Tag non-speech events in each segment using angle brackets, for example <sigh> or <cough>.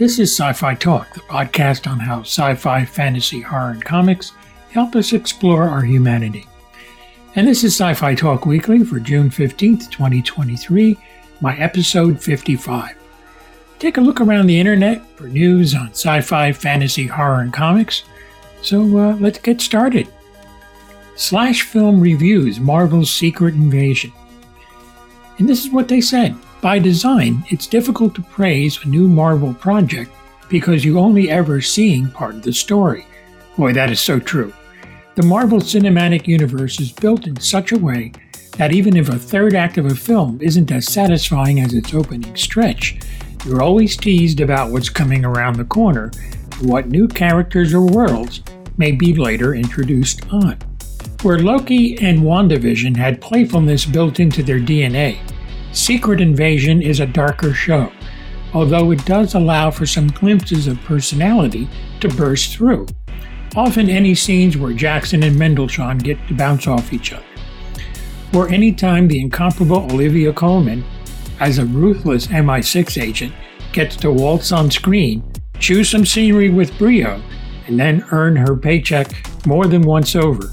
This is Sci Fi Talk, the podcast on how sci fi, fantasy, horror, and comics help us explore our humanity. And this is Sci Fi Talk Weekly for June 15th, 2023, my episode 55. Take a look around the internet for news on sci fi, fantasy, horror, and comics. So uh, let's get started. Slash Film reviews Marvel's Secret Invasion. And this is what they said. By design, it's difficult to praise a new Marvel project because you're only ever seeing part of the story. Boy, that is so true. The Marvel Cinematic Universe is built in such a way that even if a third act of a film isn't as satisfying as its opening stretch, you're always teased about what's coming around the corner what new characters or worlds may be later introduced on. Where Loki and WandaVision had playfulness built into their DNA, Secret Invasion is a darker show, although it does allow for some glimpses of personality to burst through. Often, any scenes where Jackson and Mendelsohn get to bounce off each other. Or any time the incomparable Olivia Colman, as a ruthless MI6 agent, gets to waltz on screen, chew some scenery with brio, and then earn her paycheck more than once over.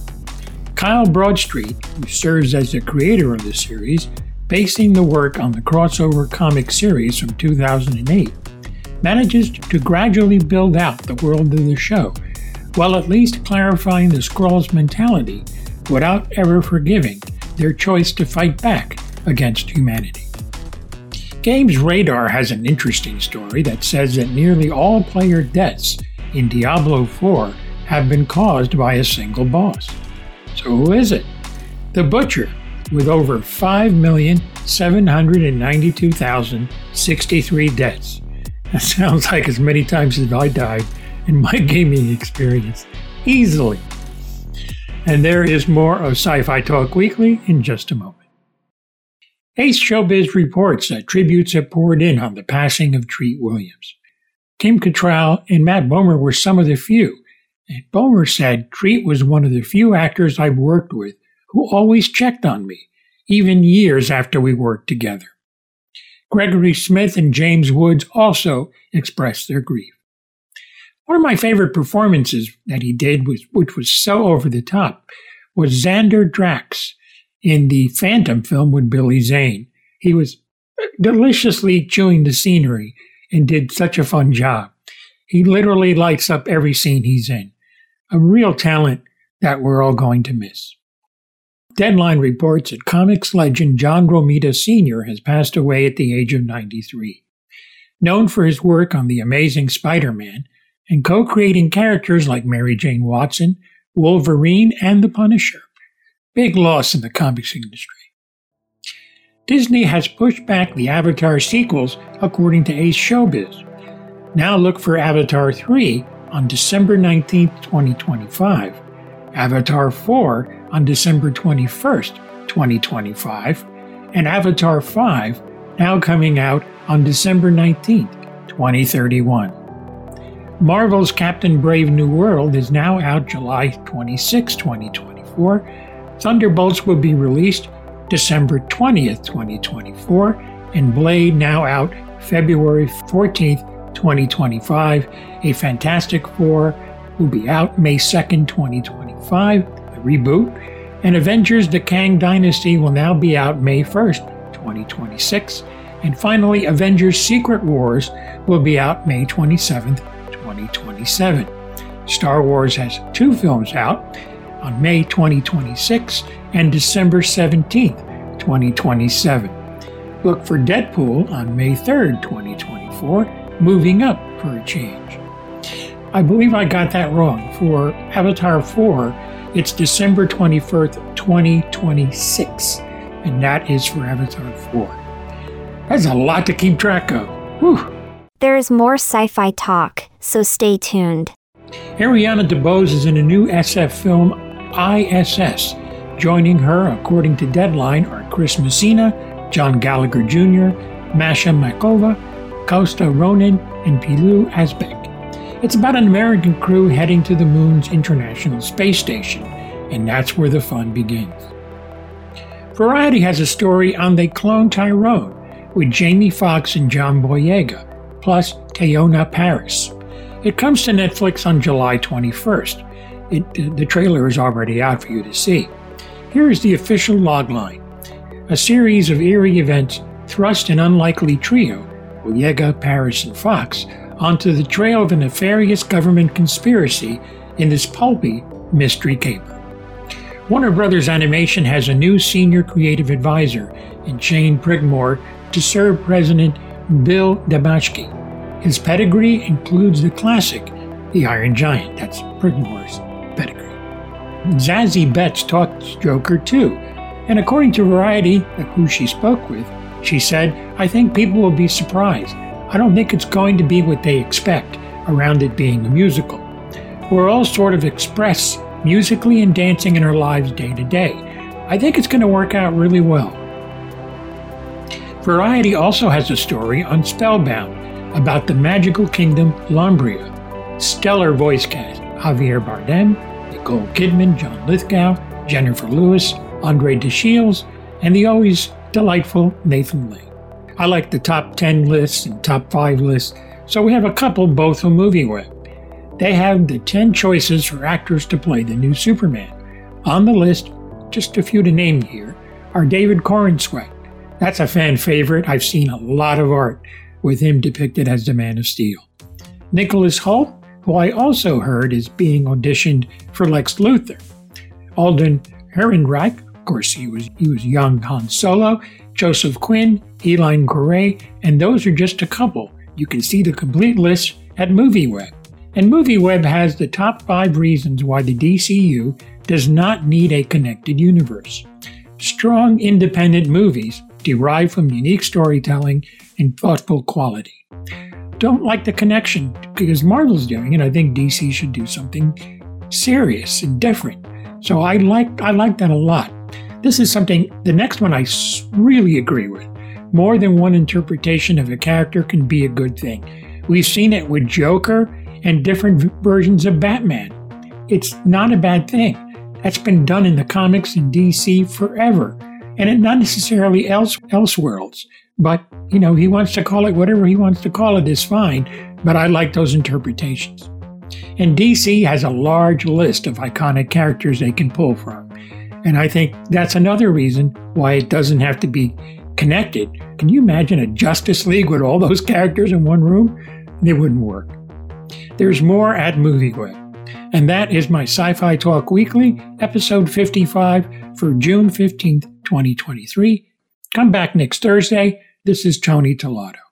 Kyle Bradstreet, who serves as the creator of the series, basing the work on the crossover comic series from 2008, manages to gradually build out the world of the show, while at least clarifying the Skrulls' mentality without ever forgiving their choice to fight back against humanity. Games Radar has an interesting story that says that nearly all player deaths in Diablo 4 have been caused by a single boss. So who is it? The Butcher, with over 5,792,063 deaths. That <laughs> sounds like as many times as I died in my gaming experience. Easily. And there is more of Sci Fi Talk Weekly in just a moment. Ace Showbiz reports that tributes have poured in on the passing of Treat Williams. Tim Cattrall and Matt Bomer were some of the few. And Bomer said Treat was one of the few actors I've worked with who always checked on me, even years after we worked together. Gregory Smith and James Woods also expressed their grief. One of my favorite performances that he did, was, which was so over the top, was Xander Drax in the Phantom film with Billy Zane. He was deliciously chewing the scenery and did such a fun job. He literally lights up every scene he's in. A real talent that we're all going to miss. Deadline reports that comics legend John Romita Sr. has passed away at the age of 93. Known for his work on The Amazing Spider Man and co creating characters like Mary Jane Watson, Wolverine, and The Punisher. Big loss in the comics industry. Disney has pushed back the Avatar sequels according to Ace Showbiz. Now look for Avatar 3 on December 19, 2025 Avatar 4 on December 21st, 2025, and Avatar 5 now coming out on December 19th, 2031. Marvel's Captain Brave New World is now out July 26, 2024. Thunderbolts will be released December 20th, 2024, and Blade now out February 14th, 2025. A Fantastic Four will be out May 2nd, 2025, reboot, and Avengers The Kang Dynasty will now be out May 1st, 2026. And finally, Avengers Secret Wars will be out May 27th, 2027. Star Wars has two films out on May 2026 and December 17th, 2027. Look for Deadpool on May 3rd, 2024, moving up for a change. I believe I got that wrong. For Avatar 4, it's December 21st, 2026. And that is for Avatar 4. That's a lot to keep track of. Whew. There is more sci fi talk, so stay tuned. Ariana DeBose is in a new SF film, ISS. Joining her, according to Deadline, are Chris Messina, John Gallagher Jr., Masha Mashkova, Costa Ronin, and Pilou Asbæk. It's about an American crew heading to the moon's International Space Station, and that's where the fun begins. Variety has a story on They Clone Tyrone with Jamie Foxx and John Boyega, plus Teyonah Parris. It comes to Netflix on July 21st. It, the trailer is already out for you to see. Here is the official logline. A series of eerie events thrust an unlikely trio, Boyega, Parris, and Foxx, onto the trail of a nefarious government conspiracy in this pulpy mystery caper. Warner Brothers Animation has a new senior creative advisor in Shane Prigmore to serve President Bill Damaschke. His pedigree includes the classic The Iron Giant, that's Prigmore's pedigree. Zazie Beetz talks Joker too, and according to Variety, who she spoke with, she said, I think people will be surprised. I don't think it's going to be what they expect around it being a musical. We're all sort of express musically and dancing in our lives day to day. I think it's going to work out really well. Variety also has a story on Spellbound about the magical kingdom Lumbria. Stellar voice cast Javier Bardem, Nicole Kidman, John Lithgow, Jennifer Lewis, Andre DeShields, and the always delightful Nathan Lane. I like the top 10 lists and top 5 lists, so we have a couple both from MovieWeb. They have the 10 choices for actors to play the new Superman. On the list, just a few to name here, are David Corenswet. That's a fan favorite. I've seen a lot of art with him depicted as the Man of Steel. Nicholas Hoult, who I also heard is being auditioned for Lex Luthor. Alden Ehrenreich, of course, he was he was young Han Solo. Joseph Quinn, Eline Corray, and those are just a couple. You can see the complete list at MovieWeb. And MovieWeb has the top five reasons why the DCU does not need a connected universe. Strong independent movies derive from unique storytelling and thoughtful quality. Don't like the connection because Marvel's doing it. I think DC should do something serious and different. So I like I like that a lot. This is something the next one I really agree with. More than one interpretation of a character can be a good thing. We've seen it with Joker and different versions of Batman. It's not a bad thing. That's been done in the comics in DC forever. And it not necessarily else elseworlds. But, you know, he wants to call it whatever he wants to call it is fine. But I like those interpretations. And DC has a large list of iconic characters they can pull from. And I think that's another reason why it doesn't have to be connected. Can you imagine a Justice League with all those characters in one room? It wouldn't work. There's more at MovieWeb. And that is my Sci Fi Talk Weekly, episode 55 for June 15th, 2023. Come back next Thursday. This is Tony Tellado.